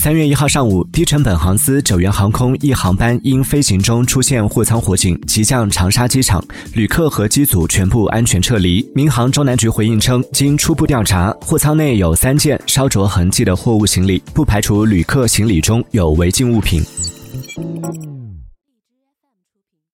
三月一号上午，低成本航司九元航空一航班因飞行中出现货舱火警，急降长沙机场，旅客和机组全部安全撤离。民航中南局回应称，经初步调查，货舱内有三件烧灼痕迹的货物行李，不排除旅客行李中有违禁物品。